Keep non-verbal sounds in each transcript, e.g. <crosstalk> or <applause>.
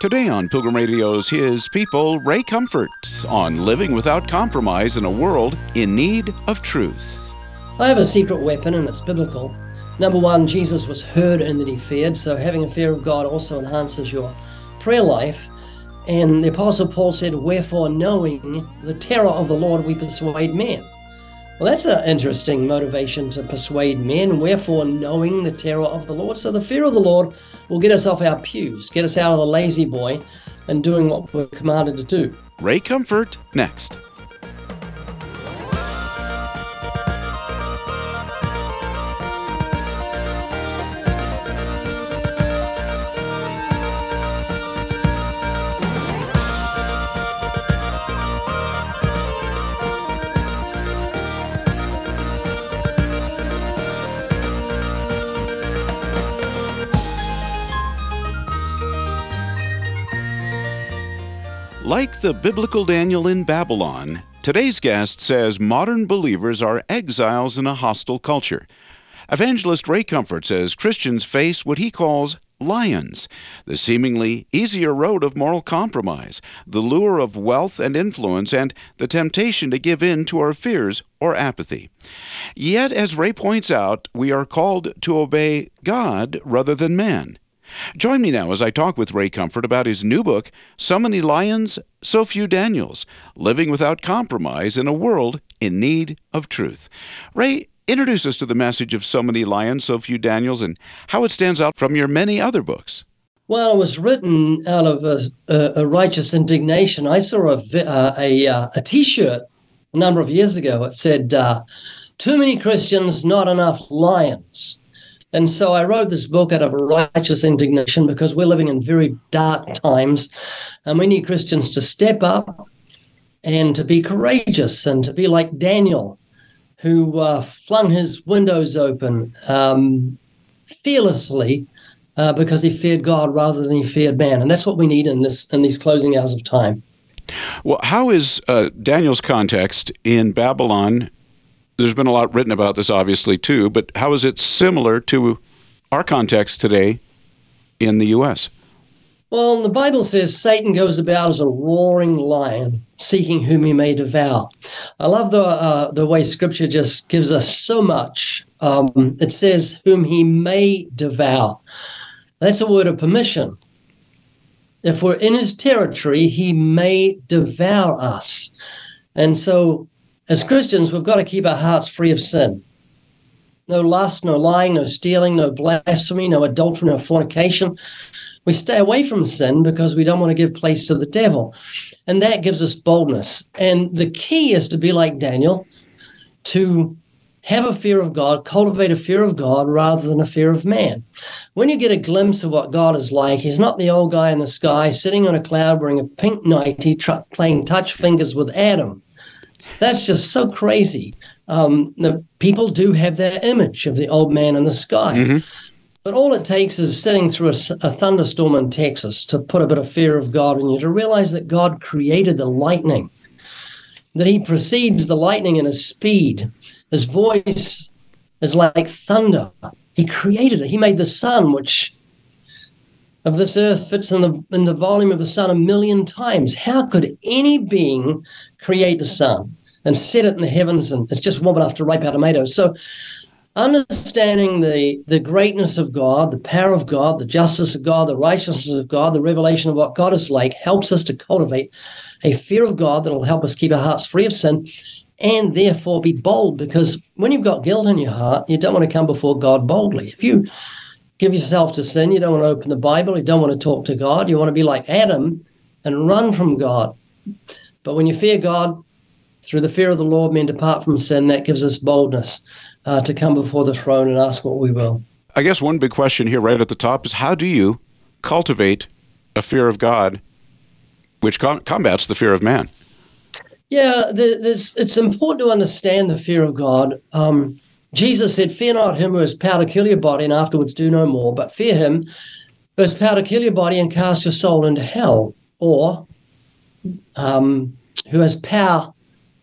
Today on Pilgrim Radio's His People, Ray Comfort on living without compromise in a world in need of truth. I have a secret weapon and it's biblical. Number one, Jesus was heard and that he feared, so having a fear of God also enhances your prayer life. And the Apostle Paul said, Wherefore, knowing the terror of the Lord, we persuade men. Well, that's an interesting motivation to persuade men. Wherefore, knowing the terror of the Lord. So, the fear of the Lord will get us off our pews, get us out of the La-Z-Boy, and doing what we're commanded to do. Ray Comfort next. Like the biblical Daniel in Babylon, today's guest says modern believers are exiles in a hostile culture. Evangelist Ray Comfort says Christians face what he calls lions, the seemingly easier road of moral compromise, the lure of wealth and influence, and the temptation to give in to our fears or apathy. Yet, as Ray points out, we are called to obey God rather than man. Join me now as I talk with Ray Comfort about his new book, So Many Lions, So Few Daniels Living Without Compromise in a World in Need of Truth. Ray, introduce us to the message of So Many Lions, So Few Daniels and how it stands out from your many other books. Well, it was written out of a, a, righteous indignation. I saw a, uh, a, uh, a t shirt a number of years ago. It said, uh, Too many Christians, not enough lions. And so I wrote this book out of righteous indignation because we're living in very dark times and we need Christians to step up and to be courageous and to be like Daniel, who uh, flung his windows open um, fearlessly uh, because he feared God rather than he feared man. And that's what we need in, this, in these closing hours of time. Well, how is uh, Daniel's context in Babylon there's been a lot written about this, obviously, too, but how is it similar to our context today in the U.S.? Well, the Bible says Satan goes about as a roaring lion, seeking whom he may devour. I love the uh, the way Scripture just gives us so much. Um, it says, "Whom he may devour." That's a word of permission. If we're in his territory, he may devour us. And so as Christians, we've got to keep our hearts free of sin. No lust, no lying, no stealing, no blasphemy, no adultery, no fornication. We stay away from sin because we don't want to give place to the devil. And that gives us boldness. And the key is to be like Daniel, to have a fear of God, cultivate a fear of God rather than a fear of man. When you get a glimpse of what God is like, He's not the old guy in the sky sitting on a cloud wearing a pink nightie, tr- playing touch fingers with Adam. That's just so crazy. Um, the people do have that image of the old man in the sky. Mm-hmm. But all it takes is sitting through a, a, thunderstorm in Texas to put a bit of fear of God in you, to realize that God created the lightning, that He precedes the lightning in His speed. His voice is like thunder. He created it. He made the sun, which of this earth fits in the in the volume of the sun a million times. How could any being create the sun? And set it in the heavens, and it's just warm enough to ripe our tomatoes. So, understanding the the greatness of God, the power of God, the justice of God, the righteousness of God, the revelation of what God is like, helps us to cultivate a fear of God that will help us keep our hearts free of sin, and therefore be bold. Because when you've got guilt in your heart, you don't want to come before God boldly. If you give yourself to sin, you don't want to open the Bible, you don't want to talk to God, you want to be like Adam and run from God. But when you fear God, through the fear of the Lord, men depart from sin. That gives us boldness uh, to come before the throne and ask what we will. I guess one big question here, right at the top, is how do you cultivate a fear of God which com- combats the fear of man? Yeah, it's important to understand the fear of God. Um, Jesus said, Fear not him who has power to kill your body and afterwards do no more, but fear him who has power to kill your body and cast your soul into hell, or um, who has power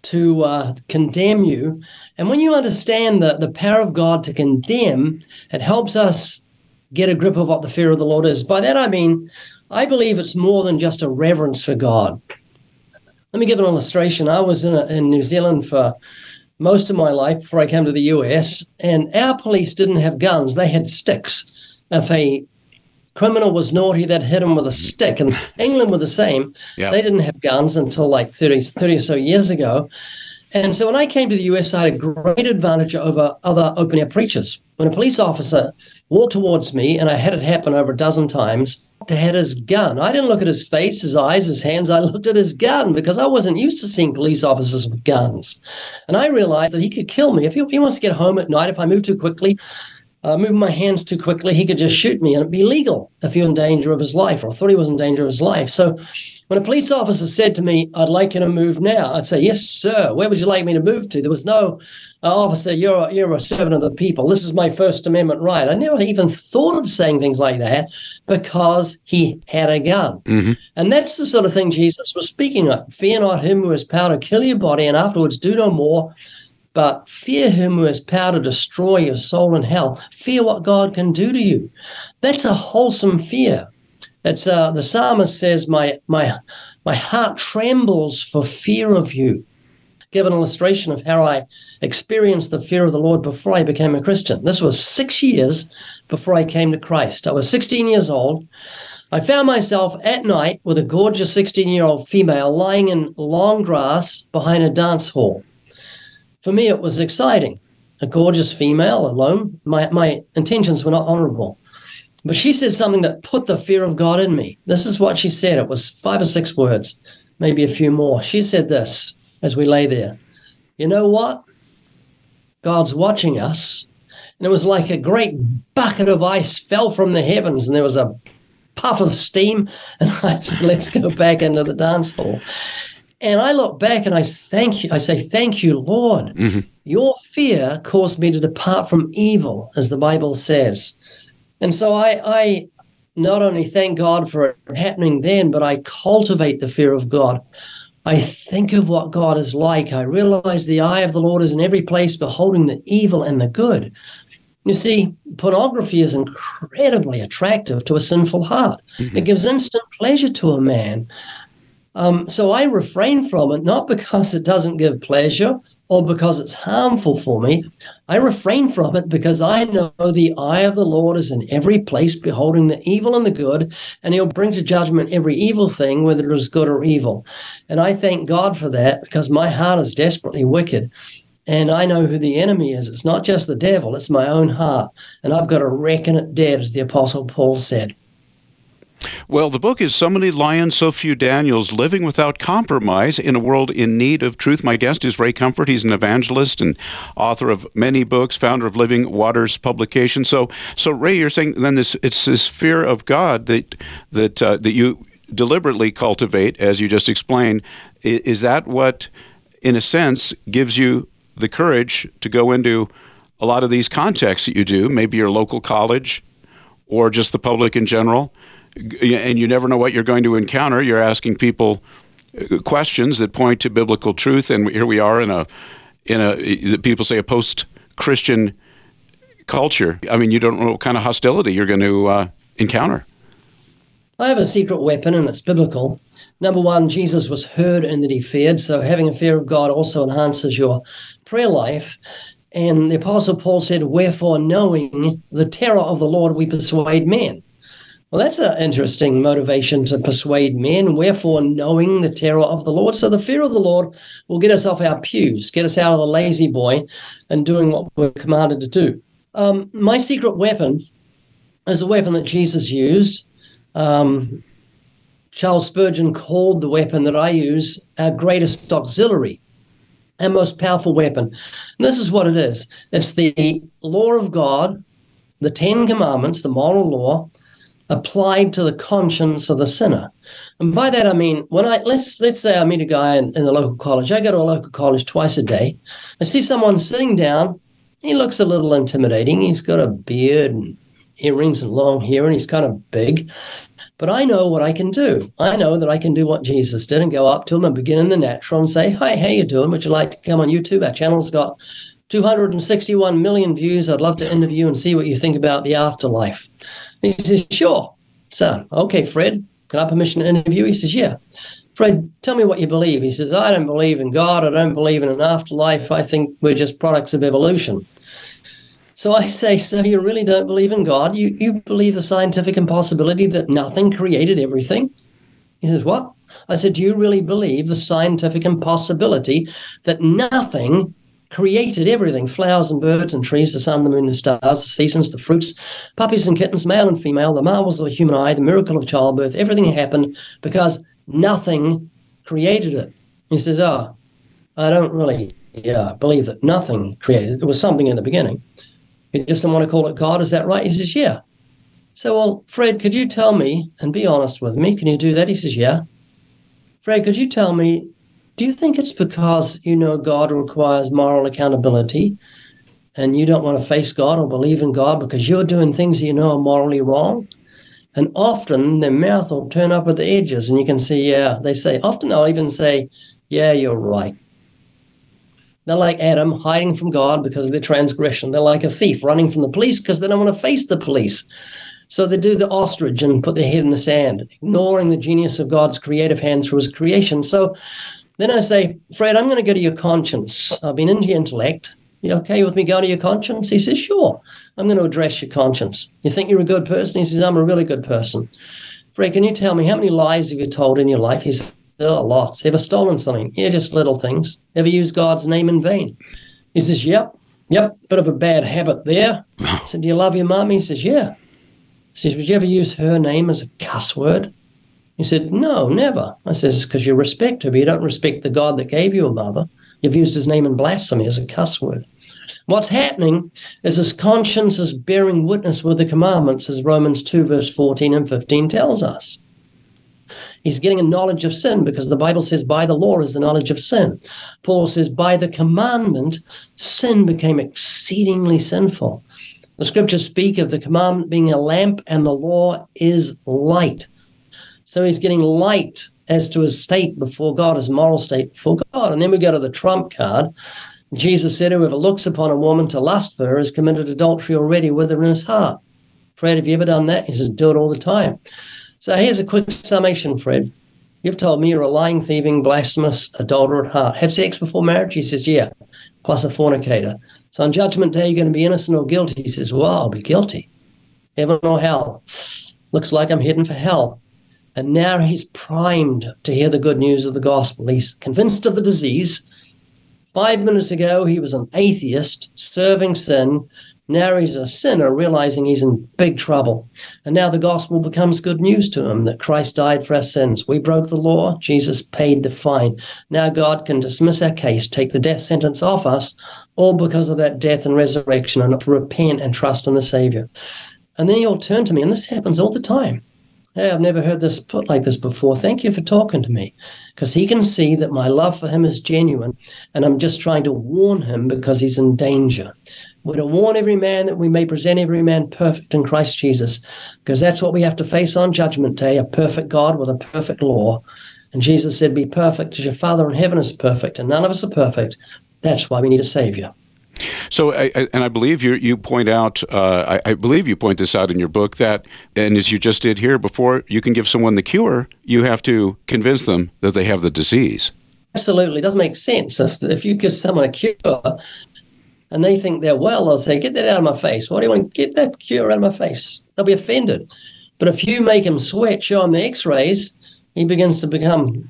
to uh, condemn you. And when you understand the, the power of God to condemn, it helps us get a grip of what the fear of the Lord is. By that I mean, I believe it's more than just a reverence for God. Let me give an illustration. I was in, a, in New Zealand for most of my life before I came to the US, and our police didn't have guns, they had sticks. If a criminal was naughty, they'd hit him with a stick. And England were the same. Yep. They didn't have guns until like 30, 30 or so years ago. And so when I came to the US, I had a great advantage over other open air preachers. When a police officer walked towards me, and I had it happen over a dozen times, to had his gun. I didn't look at his face, his eyes, his hands. I looked at his gun because I wasn't used to seeing police officers with guns. And I realized that he could kill me. If he, he wants to get home at night, if I move too quickly, uh, moving my hands too quickly, he could just shoot me and it'd be legal if he was in danger of his life or thought he was in danger of his life. So when a police officer said to me, I'd like you to move now, I'd say, Yes, sir. Where would you like me to move to? There was no uh, officer, you're, you're a servant of the people. This is my First Amendment right. I never even thought of saying things like that because he had a gun. Mm-hmm. And that's the sort of thing Jesus was speaking of. Fear not him who has power to kill your body and afterwards do no more, but fear him who has power to destroy your soul in hell. Fear what God can do to you. That's a wholesome fear. It's uh, the psalmist says, "My my my heart trembles for fear of you." Give an illustration of how I experienced the fear of the Lord before I became a Christian. This was six years before I came to Christ. I was 16 years old. I found myself at night with a gorgeous 16 year old female lying in long grass behind a dance hall. For me, it was exciting. A gorgeous female alone. My, my intentions were not honorable. But she said something that put the fear of God in me. This is what she said. It was five or six words, maybe a few more. She said this as we lay there You know what? God's watching us. And it was like a great bucket of ice fell from the heavens, and there was a puff of steam. <laughs> And I said, Let's go back into the dance hall. And I look back and I thank you. I say, Thank you, Lord. Mm-hmm. Your fear caused me to depart from evil, as the Bible says. And so I, I not only thank God for it happening then, but I cultivate the fear of God. I think of what God is like. I realize the eye of the Lord is in every place, beholding the evil and the good. You see, pornography is incredibly attractive to a sinful heart. Mm-hmm. It gives instant pleasure to a man. Um, so I refrain from it, not because it doesn't give pleasure or because it's harmful for me. I refrain from it because I know the eye of the Lord is in every place, beholding the evil and the good, and he'll bring to judgment every evil thing, whether it is good or evil. And I thank God for that because my heart is desperately wicked. And I know who the enemy is. It's not just the devil, it's my own heart. And I've got to reckon it dead, as the Apostle Paul said. Well, the book is So Many Lions, So Few Daniels Living Without Compromise in a World in Need of Truth. My guest is Ray Comfort. He's an evangelist and author of many books, founder of Living Waters Publication. So, so Ray, you're saying then this it's this fear of God that that uh, that you deliberately cultivate, as you just explained. Is that what, in a sense, gives you the courage to go into a lot of these contexts that you do, maybe your local college or just the public in general? And you never know what you're going to encounter. You're asking people uh, questions that point to biblical truth, and here we are in a in a people say a post Christian culture. I mean, you don't know what kind of hostility you're going to uh, encounter. I have a secret weapon, and it's biblical. Number one, Jesus was heard and that he feared. So having a fear of God also enhances your prayer life. And the Apostle Paul said, Wherefore, knowing the terror of the Lord, we persuade men. Well, that's an interesting motivation to persuade men. Wherefore, knowing the terror of the Lord. So, the fear of the Lord will get us off our pews, get us out of the La-Z-Boy, and doing what we're commanded to do. Um, my secret weapon is a weapon that Jesus used. Um, Charles Spurgeon called the weapon that I use our greatest auxiliary, our most powerful weapon. And this is what it is it's the law of God, the Ten Commandments, the moral law applied to the conscience of the sinner. And by that I mean when I let's let's say I meet a guy in, in the local college. I go to a local college twice a day. I see someone sitting down. He looks a little intimidating. He's got a beard and earrings and long hair, and he's kind of big. But I know what I can do. I know that I can do what Jesus did and go up to him and begin in the natural and say, "Hi, how you doing? Would you like to come on YouTube? Our channel's got 261 million views. I'd love to interview and see what you think about the afterlife." He says, Sure. So, okay, Fred, can I permission to interview? He says, Yeah. Fred, tell me what you believe. He says, I don't believe in God. I don't believe in an afterlife. I think we're just products of evolution. So I say, so you really don't believe in God? You, you believe the scientific impossibility that nothing created everything? He says, What? I said, Do you really believe the scientific impossibility that nothing created everything flowers and birds and trees, the sun, the moon, the stars, the seasons, the fruits, puppies and kittens, male and female, the marvels of the human eye, the miracle of childbirth, everything happened because nothing created it. He says, Oh, I don't really yeah, believe that nothing created. It was something in the beginning. You just don't want to call it God. Is that right? He says, Yeah. So, well, Fred, could you tell me and be honest with me? Can you do that? He says, Yeah. Fred, could you tell me, do you think it's because you know God requires moral accountability and you don't want to face God or believe in God because you're doing things you know are morally wrong? And often their mouth will turn up at the edges and you can see, yeah, they say, often they'll even say, yeah, you're right. They're like Adam, hiding from God because of their transgression. They're like a thief running from the police because they don't want to face the police. So they do the ostrich and put their head in the sand, ignoring the genius of God's creative hand through his creation. So then I say, Fred, I'm going to go to your conscience. I've been into your intellect. You okay with me going to your conscience? He says, Sure. I'm going to address your conscience. You think you're a good person? He says, I'm a really good person. Fred, can you tell me how many lies have you told in your life? He says, Oh, lots. Ever stolen something? Yeah, just little things. Ever used God's name in vain? He says, Yep. Yep. Bit of a bad habit there. <laughs> I said, Do you love your mum? He says, Yeah. He says, Would you ever use her name as a cuss word? He said, No, never. I says, Because you respect her, but you don't respect the God that gave you a mother. You've used his name in blasphemy as a cuss word. What's happening is his conscience is bearing witness with the commandments, as Romans 2, verse 14 and 15 tells us. He's getting a knowledge of sin because the Bible says, by the law is the knowledge of sin. Paul says, by the commandment, sin became exceedingly sinful. The scriptures speak of the commandment being a lamp and the law is light. So he's getting light as to his state before God, his moral state before God. And then we go to the trump card. Jesus said, Whoever looks upon a woman to lust for her has committed adultery already with her in his heart. Fred, have you ever done that? He says, Do it all the time. So here's a quick summation, Fred. You've told me you're a lying, thieving, blasphemous, adulterer at heart. Had sex before marriage? He says, Yeah, plus a fornicator. So on judgment day, you're going to be innocent or guilty. He says, Well, I'll be guilty. Heaven or hell. Looks like I'm heading for hell. And now he's primed to hear the good news of the gospel. He's convinced of the disease. Five minutes ago, he was an atheist serving sin. Now he's a sinner realizing he's in big trouble. And now the gospel becomes good news to him that Christ died for our sins. We broke the law, Jesus paid the fine. Now God can dismiss our case, take the death sentence off us, all because of that death and resurrection, and to repent and trust in the Savior. And then he'll turn to me, and this happens all the time. Hey, I've never heard this put like this before. Thank you for talking to me. Because he can see that my love for him is genuine, and I'm just trying to warn him because he's in danger. We're to warn every man that we may present every man perfect in Christ Jesus, because that's what we have to face on Judgment Day a perfect God with a perfect law. And Jesus said, Be perfect as your Father in heaven is perfect, and none of us are perfect. That's why we need a Savior. So, I, I, and I believe you you point out, uh, I, I, believe you point this out in your book that, and as you just did here, before you can give someone the cure, you have to convince them that they have the disease. Absolutely, it doesn't make sense. If, if you give someone a cure and they think they're well, they'll say, "Get that out of my face." Why do you want to get that cure out of my face? They'll be offended. But if you make him sweat, show him the X-rays, he begins to become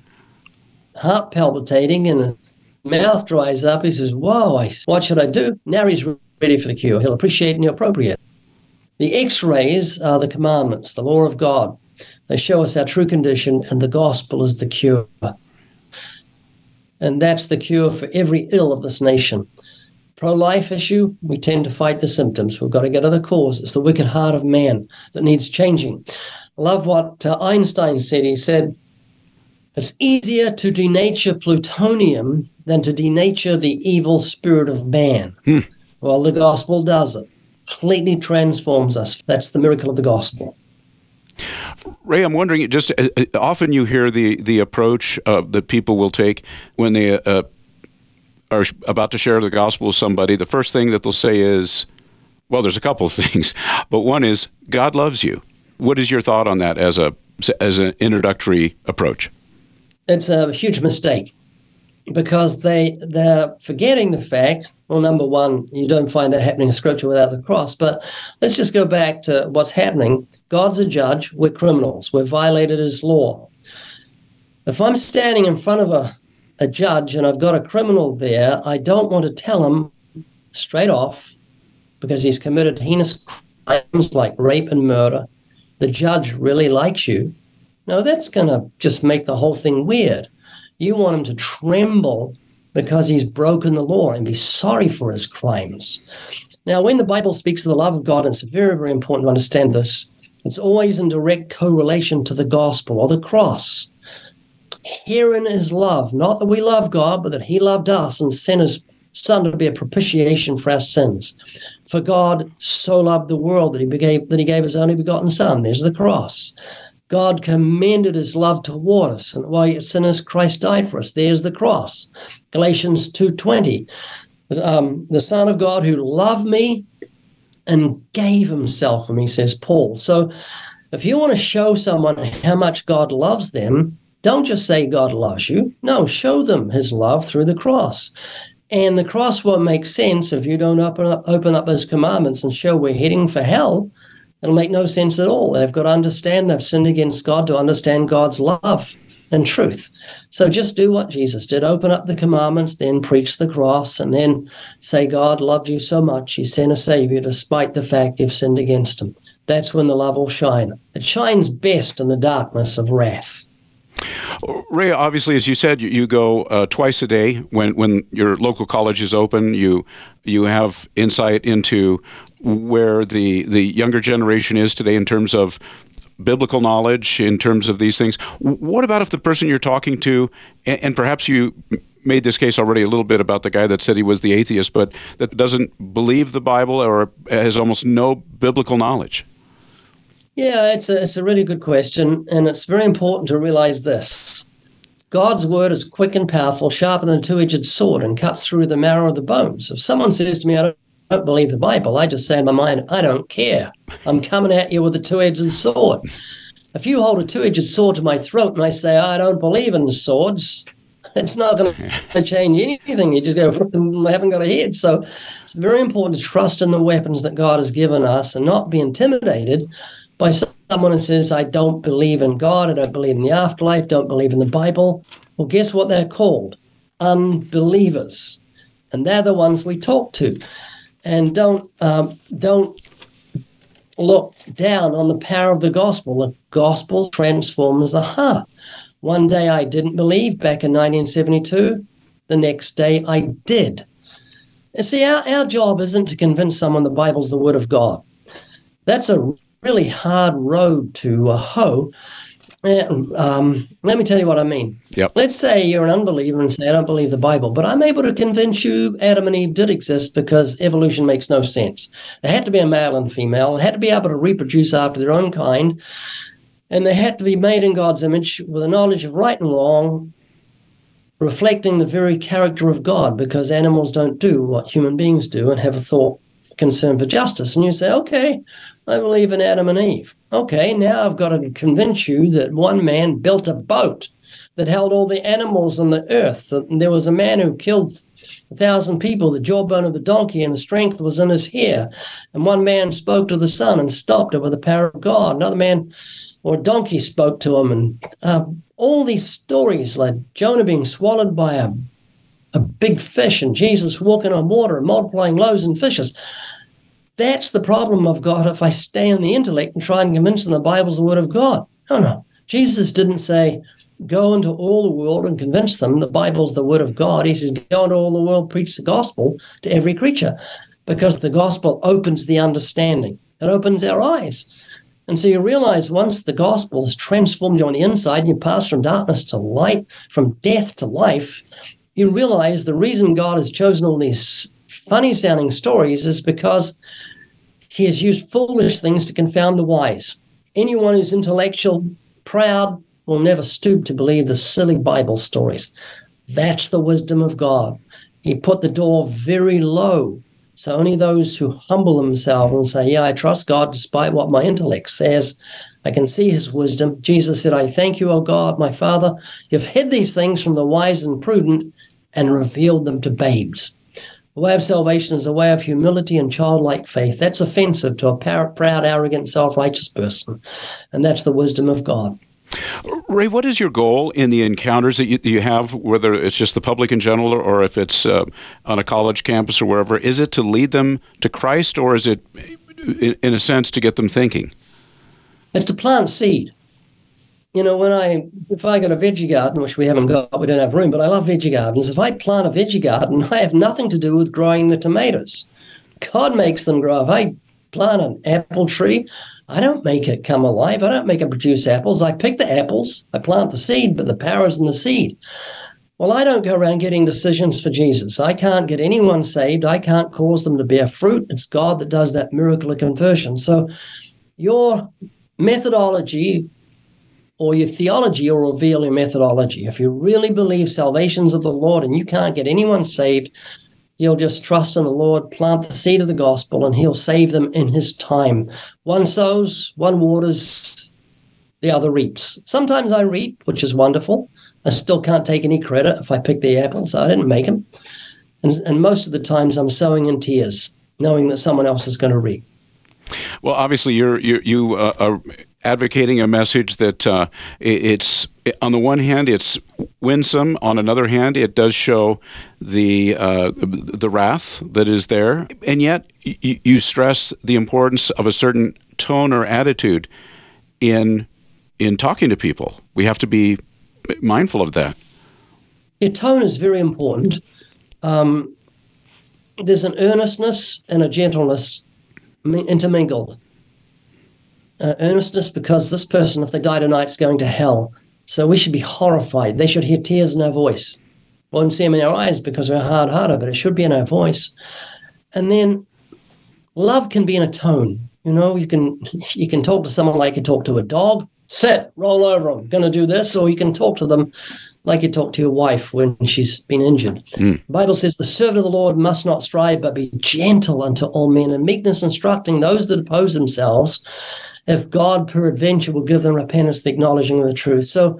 heart palpitating and mouth dries up. He says, Whoa, what should I do? Now he's ready for the cure. He'll appreciate and appropriate. The x rays are the commandments, the law of God. They show us our true condition, and the gospel is the cure. And that's the cure for every ill of this nation. Pro life issue, we tend to fight the symptoms. We've got to get to the cause. It's the wicked heart of man that needs changing. Love what uh, Einstein said. He said, It's easier to denature plutonium than to denature the evil spirit of man. Hmm. Well, the gospel does it. Completely transforms us. That's the miracle of the gospel. Ray, I'm wondering. Just uh, uh often you hear the the approach uh, that people will take when they uh, are about to share the gospel with somebody. The first thing that they'll say is, Well, there's a couple of <laughs> things, but one is God loves you. What is your thought on that as a as an introductory approach? It's a huge mistake because they they're forgetting the fact. Well, number one, you don't find that happening in Scripture without the cross. But let's just go back to what's happening. God's a judge. We're criminals. We've violated His law. If I'm standing in front of a a judge and I've got a criminal there, I don't want to tell him straight off because he's committed heinous crimes like rape and murder. The judge really likes you. No, that's going to just make the whole thing weird. You want him to tremble because he's broken the law and be sorry for his crimes. Now, when the Bible speaks of the love of God, and it's very, very important to understand this, it's always in direct correlation to the gospel or the cross. Herein is love, not that we love God, but that He loved us and sent His Son to be a propitiation for our sins. For God so loved the world that He gave that He gave His only begotten Son. There's the cross. God commended His love toward us, and while sinners, Christ died for us. There's the cross. Galatians two twenty. Um, the Son of God who loved me and gave Himself for me, says Paul. So, if you want to show someone how much God loves them, don't just say God loves you. No, show them his love through the cross. And the cross won't make sense if you don't open up, open up his commandments and show we're heading for hell. It'll make no sense at all. They've got to understand they've sinned against God to understand God's love and truth. So just do what Jesus did open up the commandments, then preach the cross, and then say, God loved you so much, he sent a Savior despite the fact you've sinned against him. That's when the love will shine. It shines best in the darkness of wrath. Ray, obviously, as you said, you, go uh, twice a day when, when your local college is open. You you have insight into where the the younger generation is today in terms of biblical knowledge, in terms of these things. What about if the person you're talking to, and, and perhaps you made this case already a little bit about the guy that said he was the atheist, but that doesn't believe the Bible or has almost no biblical knowledge? Yeah, it's a, it's a really good question. And it's very important to realize this God's word is quick and powerful, sharper than a two edged sword, and cuts through the marrow of the bones. If someone says to me, I don't, don't believe the Bible, I just say in my mind, I don't care. I'm coming at you with a two edged sword. If you hold a two edged sword to my throat and I say, I don't believe in swords, it's not going <laughs> to change anything. You just go, I haven't got a head. So it's very important to trust in the weapons that God has given us and not be intimidated by someone who says, I don't believe in God, I don't believe in the afterlife, don't believe in the Bible. Well, guess what they're called? Unbelievers. And they're the ones we talk to. And don't um, don't look down on the power of the gospel. The gospel transforms the heart. One day I didn't believe back in 1972. The next day I did. You see, our, our job isn't to convince someone the Bible's the Word of God. That's a really hard road to uh, hoe. Um, let me tell you what I mean. Yep. Let's say you're an unbeliever and say, I don't believe the Bible, but I'm able to convince you Adam and Eve did exist because evolution makes no sense. There had to be a male and female, they had to be able to reproduce after their own kind, and they had to be made in God's image with a knowledge of right and wrong, reflecting the very character of God because animals don't do what human beings do and have a thought concern for justice. And you say, okay, I believe in Adam and Eve. Okay, now I've got to convince you that one man built a boat that held all the animals on the earth. And there was a man who killed a thousand people, the jawbone of the donkey, and the strength was in his hair. And one man spoke to the sun and stopped it with the power of God. Another man or donkey spoke to him. And uh, all these stories like Jonah being swallowed by a, a big fish and Jesus walking on water and multiplying loaves and fishes. That's the problem I've got if I stay on the intellect and try and convince them the Bible's the Word of God. No, no. Jesus didn't say, go into all the world and convince them the Bible's the Word of God. He says, go into all the world, preach the gospel to every creature, because the gospel opens the understanding, it opens our eyes. And so you realize once the gospel has transformed you on the inside and you pass from darkness to light, from death to life, you realize the reason God has chosen all these funny sounding stories is because he has used foolish things to confound the wise. Anyone who's intellectual, proud, will never stoop to believe the silly Bible stories. That's the wisdom of God. He put the door very low So only those who humble themselves and say, Yeah, I trust God despite what my intellect says, I can see his wisdom. Jesus said, I thank you, O God, my Father. You've hid these things from the wise and prudent and revealed them to babes. The way of salvation is a way of humility and childlike faith. That's offensive to a proud, arrogant, self righteous person. And that's the wisdom of God. Ray, what is your goal in the encounters that you, you have, whether it's just the public in general or if it's uh, on a college campus or wherever? Is it to lead them to Christ or is it, in a sense, to get them thinking? It's to plant seed. You know, when I, if I got a veggie garden, which we haven't got, we don't have room, but I love veggie gardens. If I plant a veggie garden, <laughs> I have nothing to do with growing the tomatoes. God makes them grow. If I plant an apple tree, I don't make it come alive. I don't make it produce apples. I pick the apples, I plant the seed, but the power is in the seed. Well, I don't go around getting decisions for Jesus. I can't get anyone saved. I can't cause them to bear fruit. It's God that does that miracle of conversion. So your methodology or your theology will reveal your methodology. If you really believe salvation's of the Lord and you can't get anyone saved, you'll just trust in the Lord, plant the seed of the gospel, and He'll save them in His time. One sows, one waters, the other reaps. Sometimes I reap, which is wonderful. I still can't take any credit if I pick the apples. I didn't make them. And, and most of the times I'm sowing in tears, knowing that someone else is going to reap. Well, obviously, you're, you're you uh, are advocating a message that uh, it's on the one hand it's winsome, on another hand it does show the uh, the wrath that is there, and yet you stress the importance of a certain tone or attitude in in talking to people. We have to be mindful of that. Your tone is very important. Um, there's an earnestness and a gentleness intermingled. Uh, earnestness because this person, if they die tonight, is going to hell. So we should be horrified. They should hear tears in our voice. Won't see them in our eyes because we're hard hearted, but it should be in our voice. And then love can be in a tone. You know, you can <laughs> you can talk to someone like you talk to a dog. Sit, roll over. I'm going to do this, or you can talk to them like you talk to your wife when she's been injured. Mm. The Bible says the servant of the Lord must not strive, but be gentle unto all men, and meekness instructing those that oppose themselves, if God peradventure will give them repentance, the acknowledging of the truth. So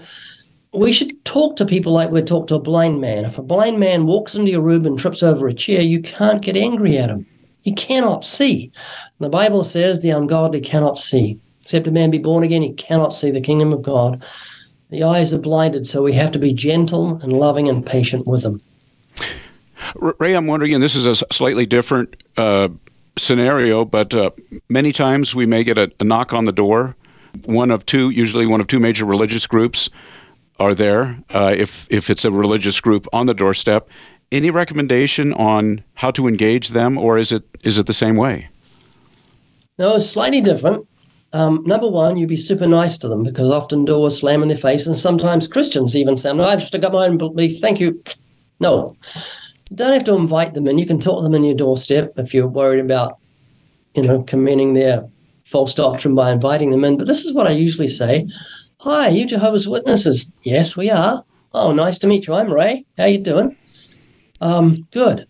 we should talk to people like we talk to a blind man. If a blind man walks into your room and trips over a chair, you can't get angry at him. He cannot see. The Bible says the ungodly cannot see. Except a man be born again, he cannot see the kingdom of God. The eyes are blinded, so we have to be gentle and loving and patient with them. Ray, I'm wondering, and this is a slightly different uh, scenario, but uh, many times we may get a, a, knock on the door. One of two, usually one of two major religious groups, are there. Uh, if if it's a religious group on the doorstep, any recommendation on how to engage them, or is it is it the same way? No, it's slightly different. Um, number one, you be super nice to them because often doors slam in their face, and sometimes Christians even say, "No, I've just got my own belief. Thank you." No, you don't have to invite them in. You can talk to them in your doorstep if you're worried about, you know, commending their false doctrine by inviting them in. But this is what I usually say: "Hi, you Jehovah's Witnesses? Yes, we are. Oh, nice to meet you. I'm Ray. How you doing? Um, good.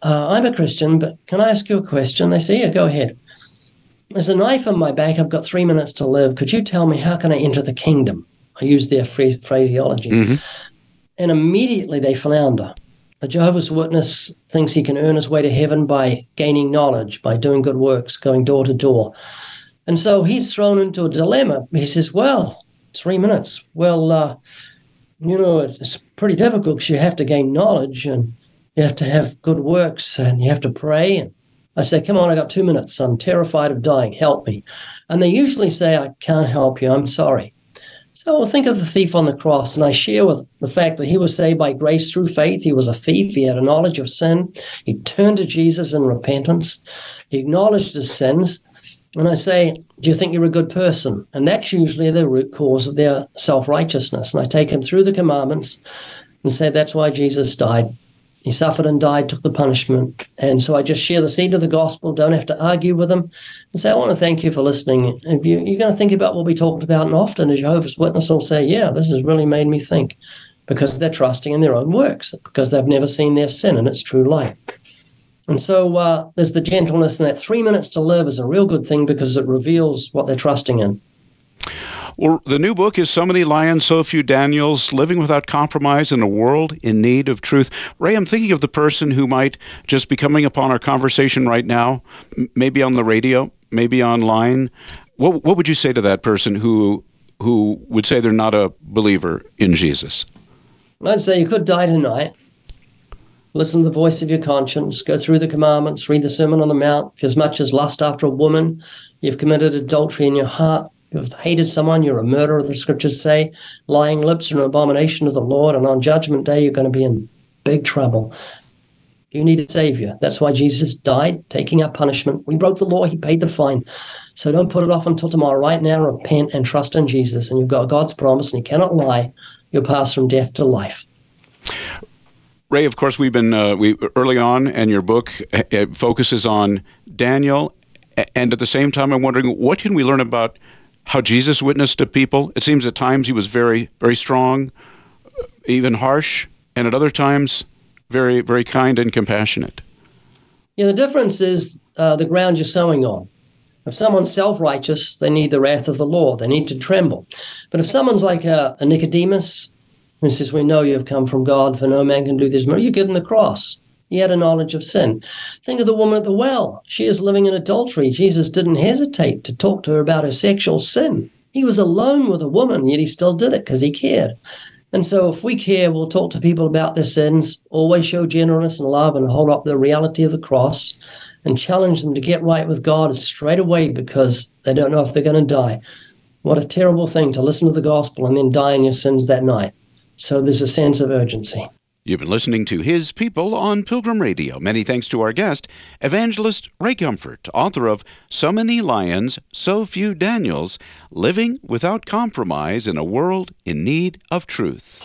Uh, I'm a Christian, but can I ask you a question?" They say, "Yeah, go ahead." There's a knife in my back. I've got three minutes to live. Could you tell me how can I enter the kingdom? I use their phrase, phraseology. Mm-hmm. And immediately they flounder. A Jehovah's Witness thinks he can earn his way to heaven by gaining knowledge, by doing good works, going door to door. And so he's thrown into a dilemma. He says, Well, three minutes. Well, uh, you know, it's pretty difficult because you have to gain knowledge and you have to have good works and you have to pray and I say, Come on, I got two minutes. I'm terrified of dying. Help me. And they usually say, I can't help you. I'm sorry. So I'll think of the thief on the cross, and I share with the fact that he was saved by grace through faith. He was a thief. He had a knowledge of sin. He turned to Jesus in repentance. He acknowledged his sins. And I say, Do you think you're a good person? And that's usually the root cause of their self righteousness. And I take him through the commandments and say, That's why Jesus died. He suffered and died, took the punishment. And so I just share the seed of the gospel, don't have to argue with them, and say, I want to thank you for listening. If you, are going to think about what we talked about, and often a Jehovah's Witness will say, Yeah, this has really made me think, because they're trusting in their own works, because they've never seen their sin in its true light. And so uh, there's the gentleness, and that three minutes to live is a real good thing because it reveals what they're trusting in. Well, the new book is So Many Lions, So Few Daniels Living Without Compromise in a World in Need of Truth. Ray, I'm thinking of the person who might just be coming upon our conversation right now, maybe on the radio, maybe online. What, what would you say to that person who, who would say they're not a believer in Jesus? I'd say you could die tonight. Listen to the voice of your conscience, go through the commandments, read the Sermon on the Mount. If as much as lust after a woman, you've committed adultery in your heart, you've hated someone, you're a murderer, the scriptures say. Lying lips are an abomination of the Lord, and on judgment day, you're going to be in big trouble. You need a savior. That's why Jesus died, taking our punishment. We broke the law, he paid the fine. So don't put it off until tomorrow. Right now, repent and trust in Jesus, and you've got God's promise, and he cannot lie. You'll pass from death to life. Ray, of course, we've been uh, we early on, and your book uh, focuses on Daniel, and at the same time, I'm wondering what can we learn about how Jesus witnessed to people. It seems at times he was very, very strong, even harsh, and at other times, very, very kind and compassionate. Yeah, the difference is uh, the ground you're sowing on. If someone's self righteous, they need the wrath of the Lord. They need to tremble. But if someone's like a, a Nicodemus, who says, We know you have come from God, for no man can do this. You give him the cross. He had a knowledge of sin. Think of the woman at the well. She is living in adultery. Jesus didn't hesitate to talk to her about her sexual sin. He was alone with a woman, yet he still did it because he cared. And so, if we care, we'll talk to people about their sins, always show gentleness and love, and hold up the reality of the cross and challenge them to get right with God straight away because they don't know if they're going to die. What a terrible thing to listen to the gospel and then die in your sins that night. So there's a sense of urgency. You've been listening to His People on Pilgrim Radio. Many thanks to our guest, evangelist Ray Comfort, author of So Many Lions, So Few Daniels Living Without Compromise in a World in Need of Truth.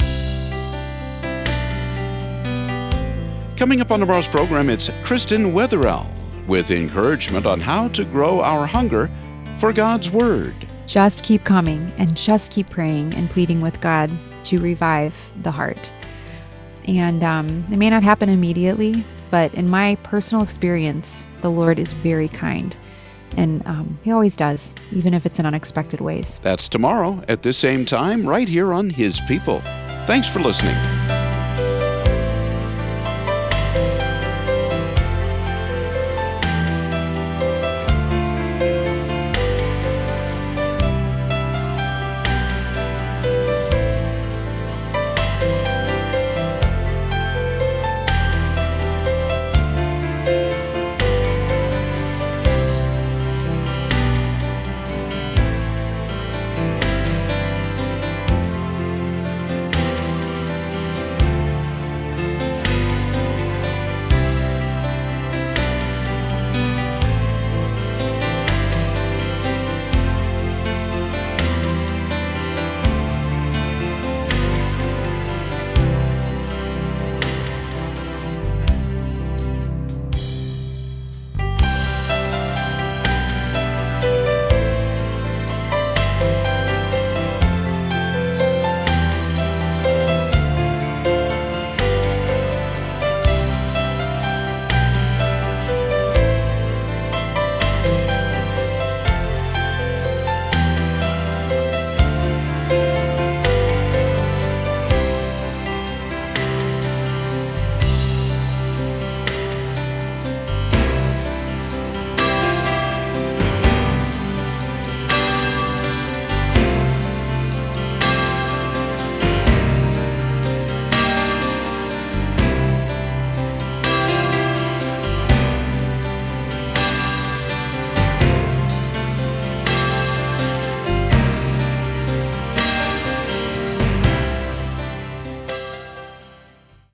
Coming up on tomorrow's program, it's Kristen Wetherell with encouragement on how to grow our hunger for God's Word. Just keep coming and just keep praying and pleading with God to revive the heart. And um, it may not happen immediately, but in my personal experience, the Lord is very kind. And um, He always does, even if it's in unexpected ways. That's tomorrow at this same time, right here on His People. Thanks for listening.